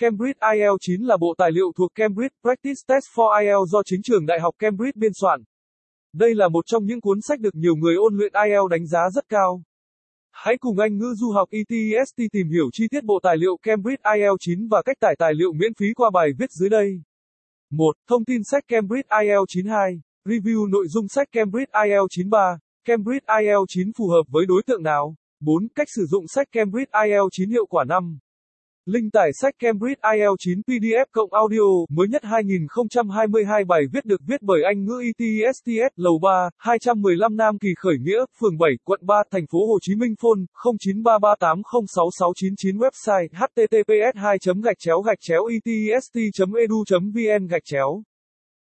Cambridge IELTS 9 là bộ tài liệu thuộc Cambridge Practice Test for IELTS do chính trường Đại học Cambridge biên soạn. Đây là một trong những cuốn sách được nhiều người ôn luyện IELTS đánh giá rất cao. Hãy cùng Anh ngữ du học ETST tìm hiểu chi tiết bộ tài liệu Cambridge IELTS 9 và cách tải tài liệu miễn phí qua bài viết dưới đây. 1. Thông tin sách Cambridge IELTS 92. Review nội dung sách Cambridge IELTS 93. Cambridge IELTS 9 phù hợp với đối tượng nào? 4. Cách sử dụng sách Cambridge IELTS 9 hiệu quả 5. Linh tải sách Cambridge IELTS 9 PDF cộng audio mới nhất 2022 bài viết được viết bởi Anh ngữ ITSTS Lầu 3, 215 Nam Kỳ Khởi Nghĩa, phường 7, quận 3, thành phố Hồ Chí Minh phone 0933806699 website https 2 gạch chéo gạch chéo itst.edu.vn gạch chéo.